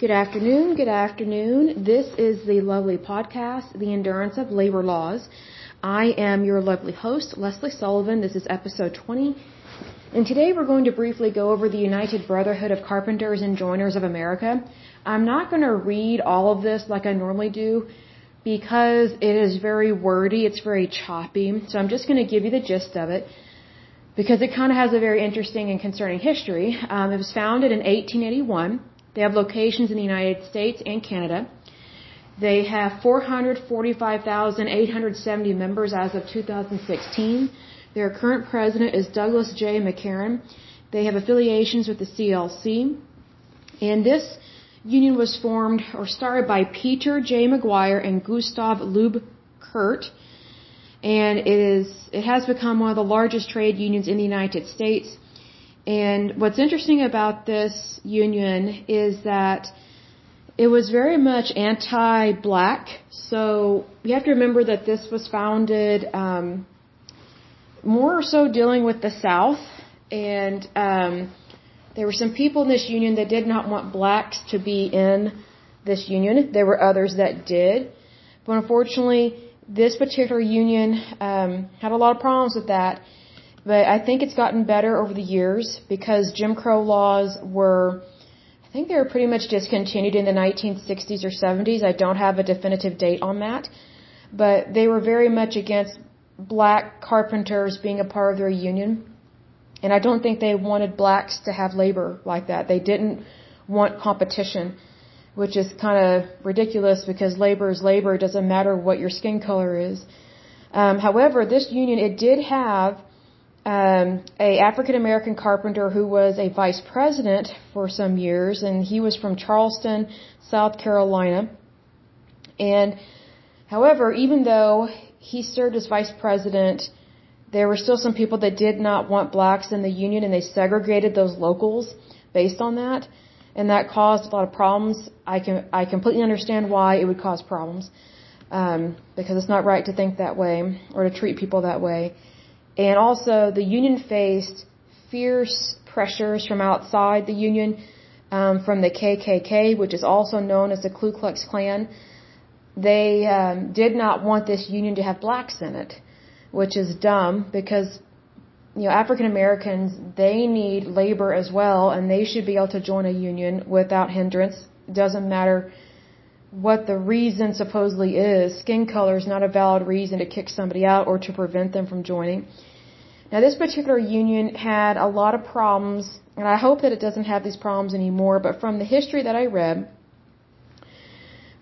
Good afternoon, good afternoon. This is the lovely podcast, The Endurance of Labor Laws. I am your lovely host, Leslie Sullivan. This is episode 20. And today we're going to briefly go over the United Brotherhood of Carpenters and Joiners of America. I'm not going to read all of this like I normally do because it is very wordy, it's very choppy. So I'm just going to give you the gist of it because it kind of has a very interesting and concerning history. Um, it was founded in 1881 they have locations in the United States and Canada. They have 445,870 members as of 2016. Their current president is Douglas J. McCarron. They have affiliations with the CLC. And this union was formed or started by Peter J. McGuire and Gustav Lube Kurt. And it is, it has become one of the largest trade unions in the United States. And what's interesting about this union is that it was very much anti-black. So you have to remember that this was founded um, more so dealing with the South, and um, there were some people in this union that did not want blacks to be in this union. There were others that did, but unfortunately, this particular union um, had a lot of problems with that but I think it's gotten better over the years because Jim Crow laws were, I think they were pretty much discontinued in the 1960s or 70s. I don't have a definitive date on that. But they were very much against black carpenters being a part of their union. And I don't think they wanted blacks to have labor like that. They didn't want competition, which is kind of ridiculous because labor is labor. It doesn't matter what your skin color is. Um, however, this union, it did have um, a African American carpenter who was a vice president for some years, and he was from Charleston, South Carolina. And however, even though he served as vice president, there were still some people that did not want blacks in the union, and they segregated those locals based on that, and that caused a lot of problems. I can I completely understand why it would cause problems, um, because it's not right to think that way or to treat people that way. And also, the union faced fierce pressures from outside the union, um, from the KKK, which is also known as the Ku Klux Klan. They um, did not want this union to have blacks in it, which is dumb because you know African Americans they need labor as well, and they should be able to join a union without hindrance. Doesn't matter what the reason supposedly is. Skin color is not a valid reason to kick somebody out or to prevent them from joining. Now, this particular union had a lot of problems, and I hope that it doesn't have these problems anymore, but from the history that I read,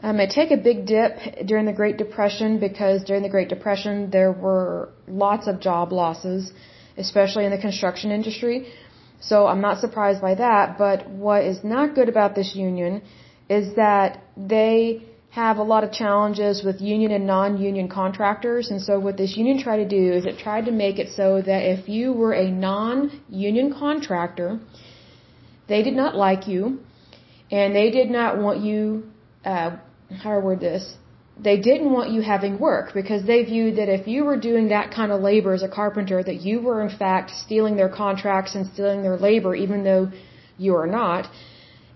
um, it took a big dip during the Great Depression because during the Great Depression there were lots of job losses, especially in the construction industry. So I'm not surprised by that, but what is not good about this union is that they have a lot of challenges with union and non-union contractors. And so what this union tried to do is it tried to make it so that if you were a non-union contractor, they did not like you and they did not want you, uh, how do I word this? They didn't want you having work because they viewed that if you were doing that kind of labor as a carpenter, that you were in fact stealing their contracts and stealing their labor, even though you are not.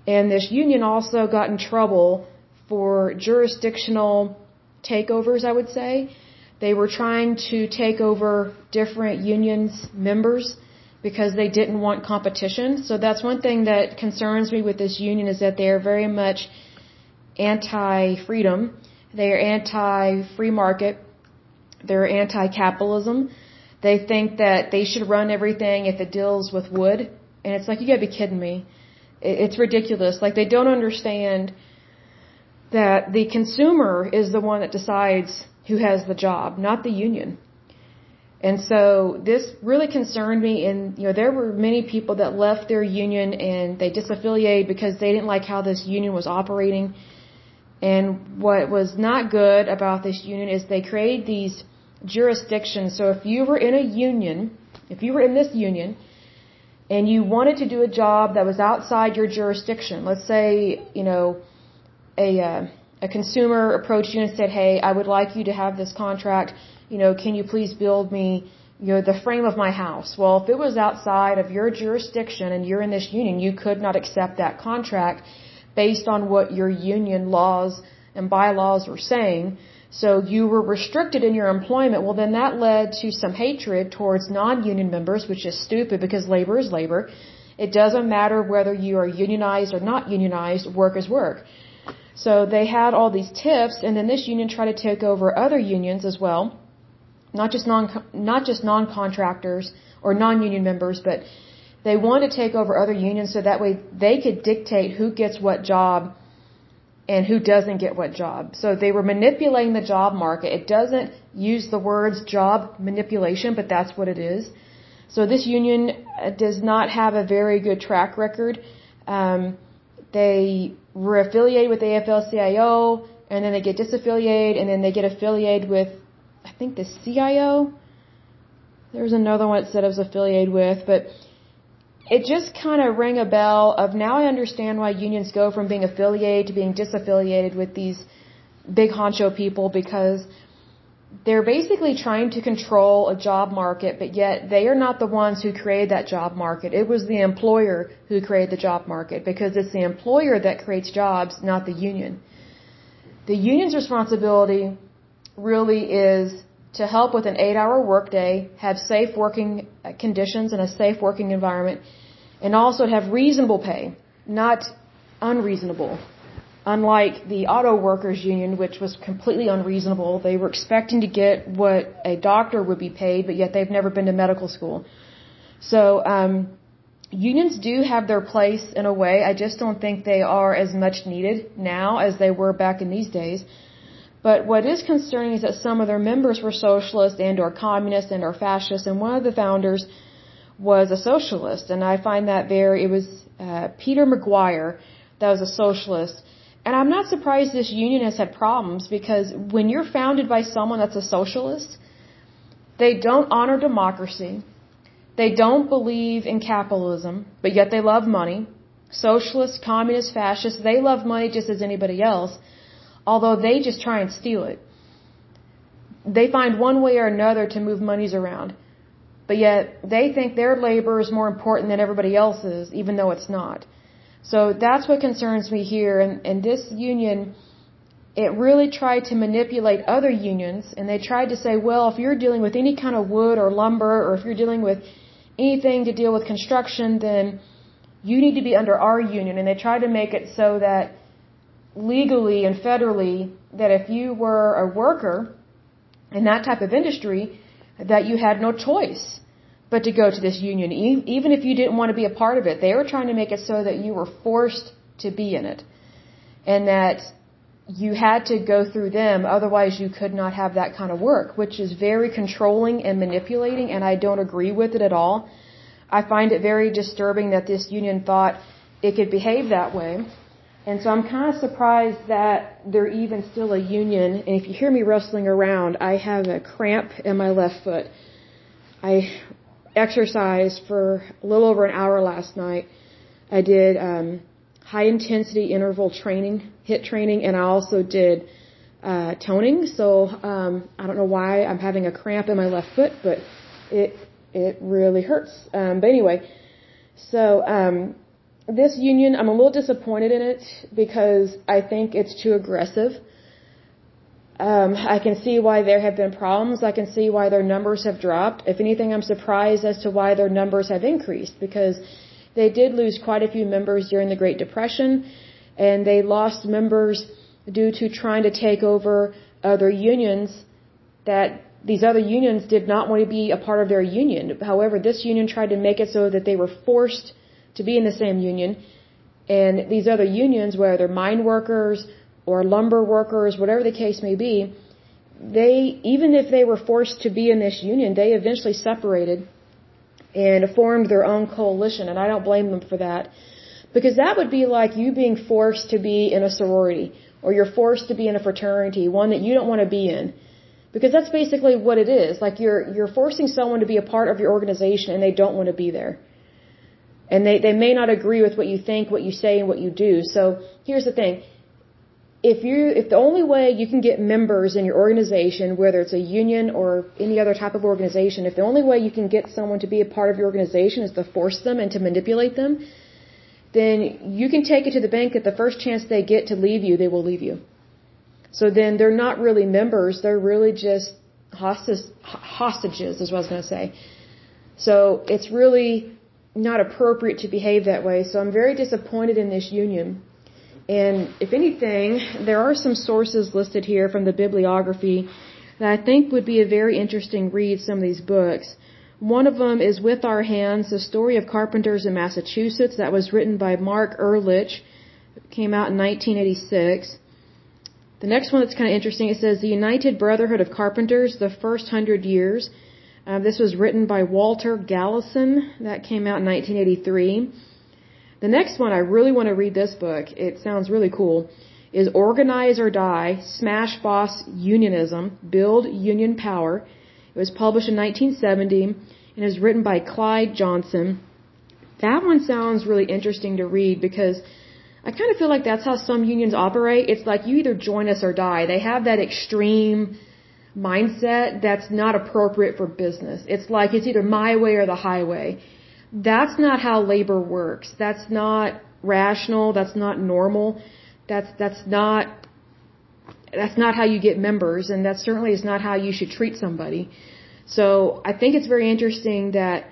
And this union also got in trouble for jurisdictional takeovers, I would say. They were trying to take over different unions' members because they didn't want competition. So that's one thing that concerns me with this union is that they are very much anti-freedom. They are anti-free market. They're anti-capitalism. They think that they should run everything if it deals with wood. And it's like, you gotta be kidding me it's ridiculous. Like they don't understand that the consumer is the one that decides who has the job, not the union. And so this really concerned me and you know there were many people that left their union and they disaffiliated because they didn't like how this union was operating. And what was not good about this union is they created these jurisdictions. So if you were in a union, if you were in this union, and you wanted to do a job that was outside your jurisdiction, let's say, you know, a, uh, a consumer approached you and said, hey, I would like you to have this contract, you know, can you please build me, you know, the frame of my house? Well, if it was outside of your jurisdiction and you're in this union, you could not accept that contract based on what your union laws and bylaws were saying. So you were restricted in your employment. Well, then that led to some hatred towards non-union members, which is stupid because labor is labor. It doesn't matter whether you are unionized or not unionized, work is work. So they had all these tips, and then this union tried to take over other unions as well, not just non not just non-contractors or non-union members, but they wanted to take over other unions so that way they could dictate who gets what job and who doesn't get what job. So they were manipulating the job market. It doesn't use the words job manipulation, but that's what it is. So this union uh, does not have a very good track record. Um, they were affiliated with AFL-CIO, and then they get disaffiliated, and then they get affiliated with, I think, the CIO. There's another one that said I was affiliated with, but it just kind of rang a bell of now I understand why unions go from being affiliated to being disaffiliated with these big honcho people because they're basically trying to control a job market, but yet they are not the ones who created that job market. It was the employer who created the job market because it's the employer that creates jobs, not the union. The union's responsibility really is to help with an eight hour workday, have safe working conditions and a safe working environment, and also have reasonable pay, not unreasonable. Unlike the auto workers union, which was completely unreasonable, they were expecting to get what a doctor would be paid, but yet they've never been to medical school. So, um, unions do have their place in a way. I just don't think they are as much needed now as they were back in these days. But what is concerning is that some of their members were socialist and or communist and or fascist, and one of the founders was a socialist, and I find that very. It was uh, Peter McGuire that was a socialist, and I'm not surprised this union has had problems because when you're founded by someone that's a socialist, they don't honor democracy, they don't believe in capitalism, but yet they love money. Socialists, communists, fascists, they love money just as anybody else although they just try and steal it. They find one way or another to move monies around. But yet, they think their labor is more important than everybody else's, even though it's not. So that's what concerns me here. And, and this union, it really tried to manipulate other unions, and they tried to say, well, if you're dealing with any kind of wood or lumber, or if you're dealing with anything to deal with construction, then you need to be under our union. And they tried to make it so that legally and federally that if you were a worker in that type of industry, that you had no choice but to go to this union, even if you didn't want to be a part of it. They were trying to make it so that you were forced to be in it. And that you had to go through them, otherwise you could not have that kind of work, which is very controlling and manipulating, and I don't agree with it at all. I find it very disturbing that this union thought it could behave that way. And so I'm kind of surprised that they're even still a union. And if you hear me rustling around, I have a cramp in my left foot. I exercised for a little over an hour last night. I did um, high intensity interval training, HIIT training, and I also did uh, toning. So um, I don't know why I'm having a cramp in my left foot, but it it really hurts. Um, but anyway, so um, this union, I'm a little disappointed in it because I think it's too aggressive. Um, I can see why there have been problems. I can see why their numbers have dropped. If anything, I'm surprised as to why their numbers have increased because they did lose quite a few members during the Great Depression and they lost members due to trying to take over other unions that these other unions did not want to be a part of their union. However, this union tried to make it so that they were forced to be in the same union. And these other unions, whether they're mine workers or lumber workers, whatever the case may be, they, even if they were forced to be in this union, they eventually separated and formed their own coalition. And I don't blame them for that. Because that would be like you being forced to be in a sorority or you're forced to be in a fraternity, one that you don't want to be in. Because that's basically what it is. Like you're, you're forcing someone to be a part of your organization and they don't want to be there. And they, they may not agree with what you think, what you say, and what you do. So here's the thing. If you, if the only way you can get members in your organization, whether it's a union or any other type of organization, if the only way you can get someone to be a part of your organization is to force them and to manipulate them, then you can take it to the bank that the first chance they get to leave you, they will leave you. So then they're not really members, they're really just hostage, hostages, is what I was going to say. So it's really not appropriate to behave that way. So I'm very disappointed in this union. And if anything, there are some sources listed here from the bibliography that I think would be a very interesting read, some of these books. One of them is With Our Hands, the story of carpenters in Massachusetts. That was written by Mark Erlich. It came out in 1986. The next one that's kind of interesting, it says The United Brotherhood of Carpenters, the First Hundred Years. Uh, this was written by Walter Galenson. That came out in 1983. The next one, I really want to read this book. It sounds really cool. Is Organize or Die, Smash Boss Unionism, Build Union Power. It was published in 1970 and is written by Clyde Johnson. That one sounds really interesting to read because I kind of feel like that's how some unions operate. It's like you either join us or die. They have that extreme mindset that's not appropriate for business. It's like it's either my way or the highway. That's not how labor works. That's not rational. That's not normal. That's that's not that's not how you get members, and that certainly is not how you should treat somebody. So I think it's very interesting that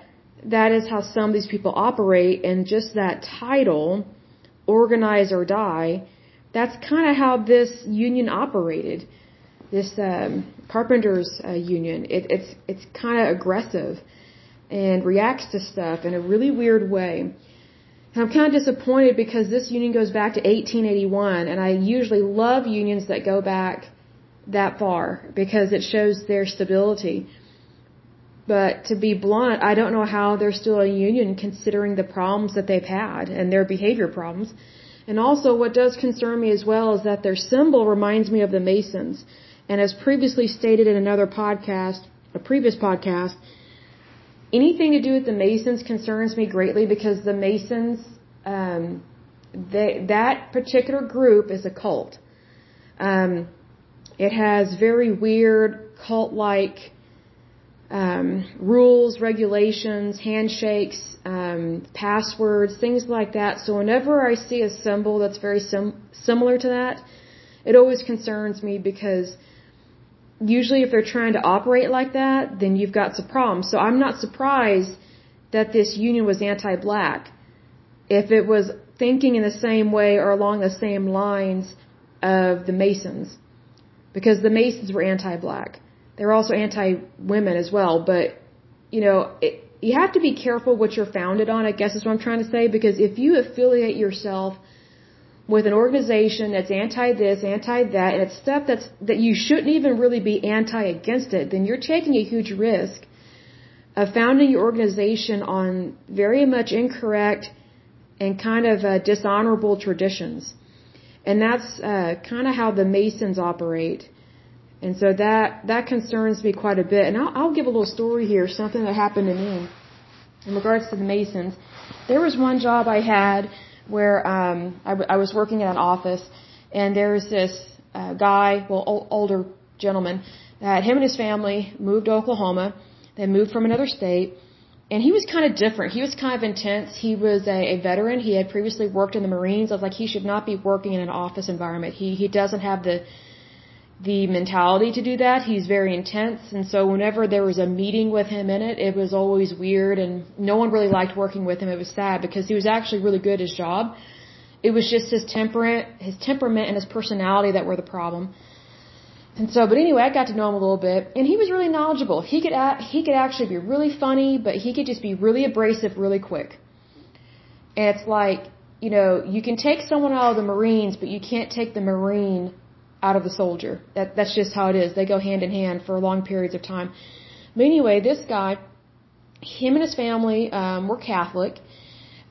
that is how some of these people operate, and just that title, organize or die, that's kind of how this union operated this um, carpenters uh, union. It, it's it's kind of aggressive and reacts to stuff in a really weird way. And I'm kind of disappointed because this union goes back to 1881, and I usually love unions that go back that far because it shows their stability. But to be blunt, I don't know how they're still a union considering the problems that they've had and their behavior problems. And also, what does concern me as well is that their symbol reminds me of the Masons. And as previously stated in another podcast, a previous podcast, anything to do with the Masons concerns me greatly because the Masons, um, they, that particular group is a cult. Um, it has very weird cult-like um, rules, regulations, handshakes, um, passwords, things like that. So whenever I see a symbol that's very sim- similar to that, it always concerns me because usually if they're trying to operate like that, then you've got some problems. So I'm not surprised that this union was anti-black. If it was thinking in the same way or along the same lines of the Masons. Because the Masons were anti-black. They were also anti-women as well, but, you know, it, you have to be careful what you're founded on, I guess is what I'm trying to say, because if you affiliate yourself – with an organization that's anti this, anti that, and it's stuff that's that you shouldn't even really be anti against it, then you're taking a huge risk of founding your organization on very much incorrect and kind of uh, dishonorable traditions. And that's uh, kind of how the Masons operate. And so that that concerns me quite a bit. And I'll, I'll give a little story here, something that happened to me in regards to the Masons. There was one job I had where um, I, w- I was working in an office, and there was this uh, guy, well, o- older gentleman, that him and his family moved to Oklahoma. They moved from another state, and he was kind of different. He was kind of intense. He was a, a veteran. He had previously worked in the Marines. I was like, he should not be working in an office environment. He he doesn't have the the mentality to do that. He's very intense, and so whenever there was a meeting with him in it, it was always weird, and no one really liked working with him. It was sad because he was actually really good at his job. It was just his temperament, his temperament, and his personality that were the problem. And so, but anyway, I got to know him a little bit, and he was really knowledgeable. He could he could actually be really funny, but he could just be really abrasive really quick. And it's like, you know, you can take someone out of the Marines, but you can't take the Marine out of the soldier. That that's just how it is. They go hand in hand for long periods of time. But anyway, this guy, him and his family um, were Catholic.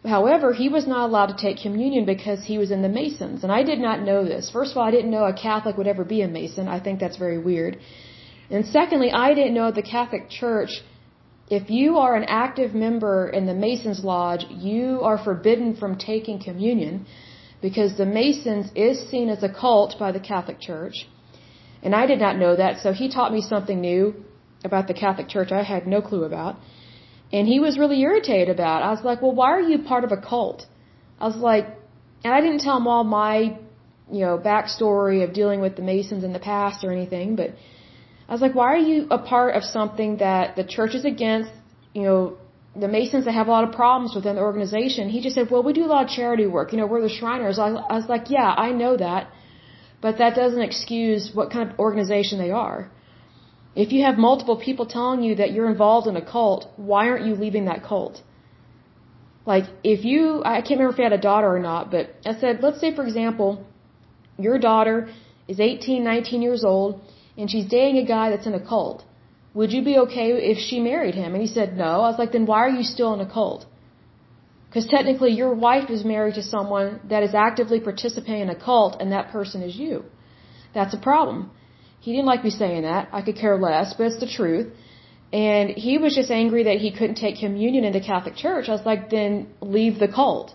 However, he was not allowed to take communion because he was in the Masons, and I did not know this. First of all, I didn't know a Catholic would ever be a Mason. I think that's very weird. And secondly, I didn't know the Catholic Church. If you are an active member in the Masons Lodge, you are forbidden from taking communion because the Masons is seen as a cult by the Catholic Church. And I did not know that, so he taught me something new about the Catholic Church I had no clue about. And he was really irritated about it. I was like, well, why are you part of a cult? I was like, and I didn't tell him all my, you know, backstory of dealing with the Masons in the past or anything, but I was like, why are you a part of something that the church is against, you know, the Masons that have a lot of problems within the organization? He just said, well, we do a lot of charity work. You know, we're the Shriners. I, I was like, yeah, I know that, but that doesn't excuse what kind of organization they are. If you have multiple people telling you that you're involved in a cult, why aren't you leaving that cult? Like, if you, I can't remember if you had a daughter or not, but I said, let's say, for example, your daughter is 18, 19 years old, and she's dating a guy that's in a cult. Would you be okay if she married him? And he said, no. I was like, then why are you still in a cult? Because technically, your wife is married to someone that is actively participating in a cult, and that person is you. That's a problem. He didn't like me saying that. I could care less, but it's the truth. And he was just angry that he couldn't take communion in the Catholic Church. I was like, then leave the cult.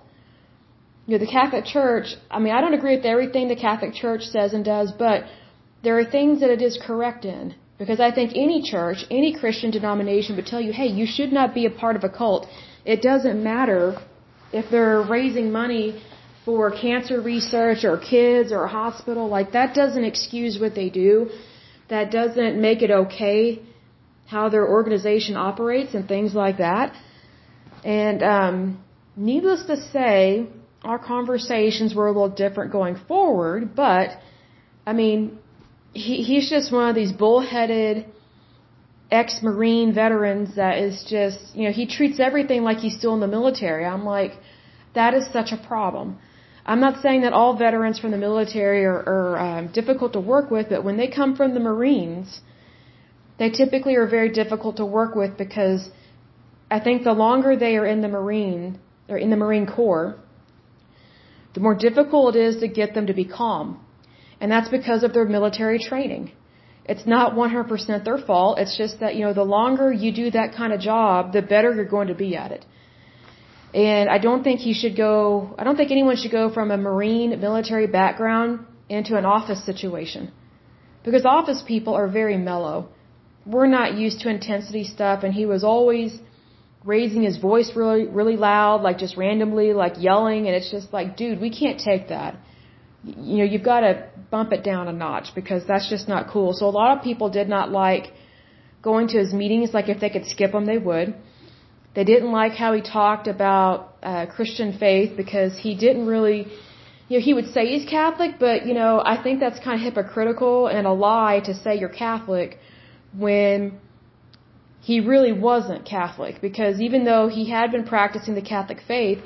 You know, the Catholic Church, I mean, I don't agree with everything the Catholic Church says and does, but there are things that it is correct in. Because I think any church, any Christian denomination would tell you, hey, you should not be a part of a cult. It doesn't matter if they're raising money for cancer research or kids or a hospital. Like, that doesn't excuse what they do. That doesn't make it okay how their organization operates and things like that. And um, needless to say, our conversations were a little different going forward, but I mean, he, he's just one of these bullheaded ex Marine veterans that is just, you know, he treats everything like he's still in the military. I'm like, that is such a problem. I'm not saying that all veterans from the military are, are um, difficult to work with, but when they come from the Marines, they typically are very difficult to work with because I think the longer they are in the Marine or in the Marine Corps, the more difficult it is to get them to be calm. And that's because of their military training. It's not 100% their fault. It's just that, you know, the longer you do that kind of job, the better you're going to be at it. And I don't think he should go, I don't think anyone should go from a Marine military background into an office situation. Because office people are very mellow we're not used to intensity stuff and he was always raising his voice really really loud like just randomly like yelling and it's just like dude we can't take that you know you've got to bump it down a notch because that's just not cool. So a lot of people did not like going to his meetings like if they could skip them they would. They didn't like how he talked about uh, christian faith because he didn't really you know he would say he's catholic but you know i think that's kind of hypocritical and a lie to say you're catholic when he really wasn't Catholic because even though he had been practicing the Catholic faith,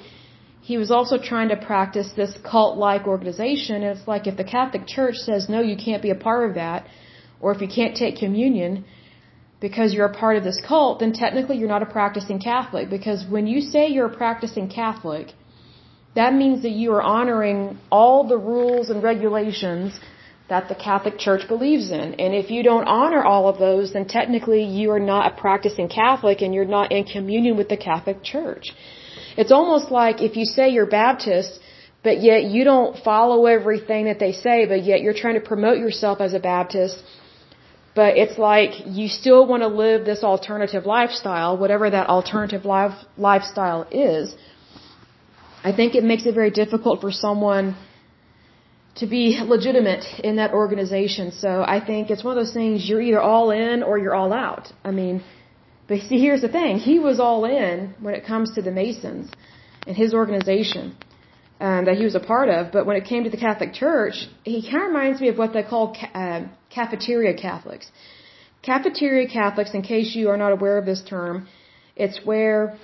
he was also trying to practice this cult like organization. And it's like if the Catholic Church says, no, you can't be a part of that, or if you can't take communion because you're a part of this cult, then technically you're not a practicing Catholic. Because when you say you're a practicing Catholic, that means that you are honoring all the rules and regulations that the Catholic Church believes in. And if you don't honor all of those, then technically you are not a practicing Catholic and you're not in communion with the Catholic Church. It's almost like if you say you're Baptist, but yet you don't follow everything that they say, but yet you're trying to promote yourself as a Baptist, but it's like you still want to live this alternative lifestyle, whatever that alternative life, lifestyle is. I think it makes it very difficult for someone to be legitimate in that organization. So I think it's one of those things you're either all in or you're all out. I mean, but see, here's the thing. He was all in when it comes to the Masons and his organization um, that he was a part of. But when it came to the Catholic Church, he kind of reminds me of what they call ca- uh, cafeteria Catholics. Cafeteria Catholics, in case you are not aware of this term, it's where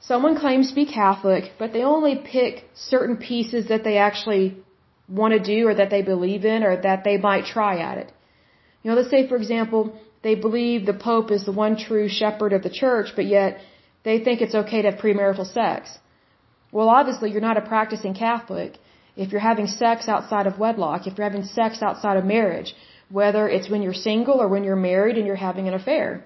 someone claims to be Catholic, but they only pick certain pieces that they actually want to do or that they believe in or that they might try at it. You know, let's say, for example, they believe the Pope is the one true shepherd of the church, but yet they think it's okay to have premarital sex. Well, obviously, you're not a practicing Catholic if you're having sex outside of wedlock, if you're having sex outside of marriage, whether it's when you're single or when you're married and you're having an affair.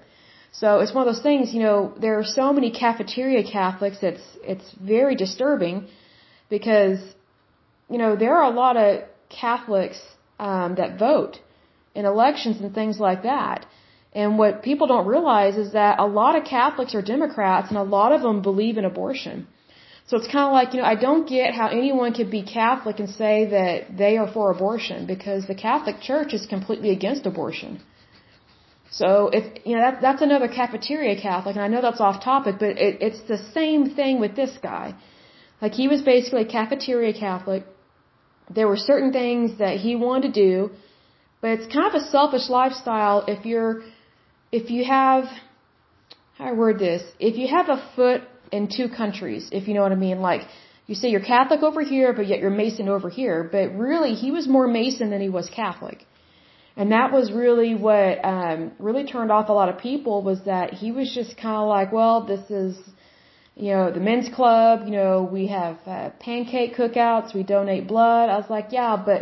So it's one of those things, you know, there are so many cafeteria Catholics, it's, it's very disturbing because you know, there are a lot of Catholics um, that vote in elections and things like that. And what people don't realize is that a lot of Catholics are Democrats and a lot of them believe in abortion. So it's kind of like, you know, I don't get how anyone could be Catholic and say that they are for abortion because the Catholic Church is completely against abortion. So if, you know, that, that's another cafeteria Catholic, and I know that's off topic, but it, it's the same thing with this guy. Like he was basically a cafeteria Catholic. There were certain things that he wanted to do, but it's kind of a selfish lifestyle if you're, if you have, how I word this? If you have a foot in two countries, if you know what I mean. Like, you say you're Catholic over here, but yet you're Mason over here. But really, he was more Mason than he was Catholic. And that was really what um, really turned off a lot of people was that he was just kind of like, well, this is, you know, the men's club. You know, we have uh, pancake cookouts. We donate blood. I was like, yeah, but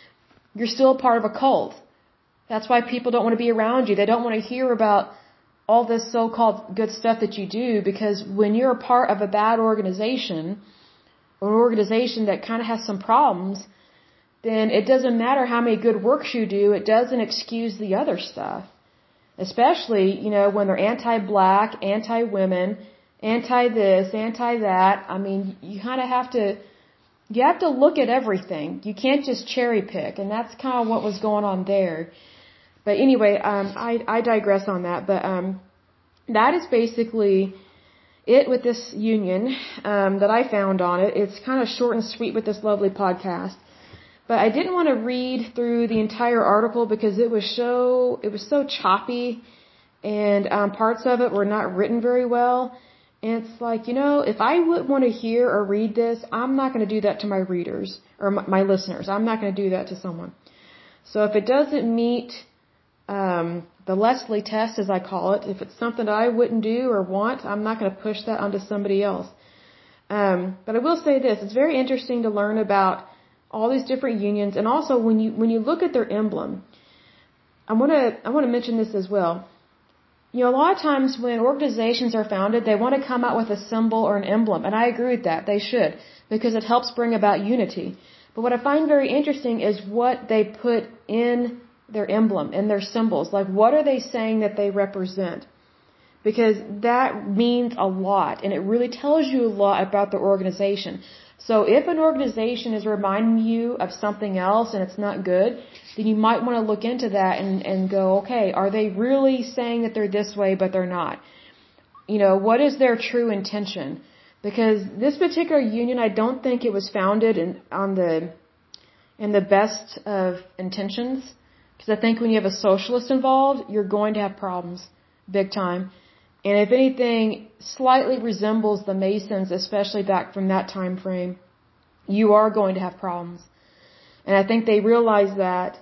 you're still part of a cult. That's why people don't want to be around you. They don't want to hear about all this so-called good stuff that you do because when you're a part of a bad organization or an organization that kind of has some problems, then it doesn't matter how many good works you do, it doesn't excuse the other stuff. Especially, you know, when they're anti-black, anti-women, anti-this, anti-that. I mean, you kind of have to, you have to look at everything. You can't just cherry pick, and that's kind of what was going on there. But anyway, um, I, I digress on that. But um, that is basically it with this union um, that I found on it. It's kind of short and sweet with this lovely podcast. But I didn't want to read through the entire article because it was so it was so choppy, and um, parts of it were not written very well. And it's like, you know, if I would want to hear or read this, I'm not going to do that to my readers or my, my listeners. I'm not going to do that to someone. So if it doesn't meet um, the Leslie test, as I call it. If it's something I wouldn't do or want, I'm not going to push that onto somebody else. Um, but I will say this: it's very interesting to learn about all these different unions, and also when you when you look at their emblem. I want to I want to mention this as well. You know, a lot of times when organizations are founded, they want to come out with a symbol or an emblem, and I agree with that. They should because it helps bring about unity. But what I find very interesting is what they put in their emblem and their symbols. Like, what are they saying that they represent? Because that means a lot and it really tells you a lot about the organization. So if an organization is reminding you of something else and it's not good, then you might want to look into that and, and go, okay, are they really saying that they're this way but they're not? You know, what is their true intention? Because this particular union, I don't think it was founded in, on the, in the best of intentions. Because I think when you have a socialist involved, you're going to have problems, big time. And if anything slightly resembles the Masons, especially back from that time frame, you are going to have problems. And I think they realized that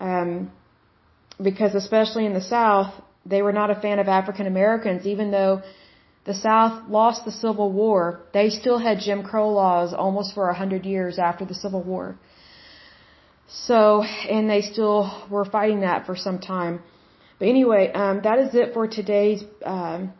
um, because especially in the South, they were not a fan of African Americans, even though the South lost the Civil War. They still had Jim Crow laws almost for a hundred years after the Civil War. So, and they still were fighting that for some time. But anyway, um, that is it for today's um,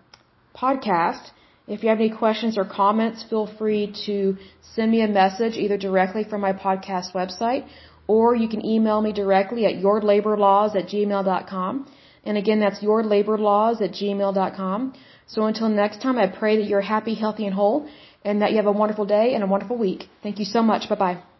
podcast. If you have any questions or comments, feel free to send me a message either directly from my podcast website or you can email me directly at yourlaborlaws at gmail.com. And again, that's yourlaborlaws at gmail.com. So until next time, I pray that you're happy, healthy, and whole and that you have a wonderful day and a wonderful week. Thank you so much. Bye bye.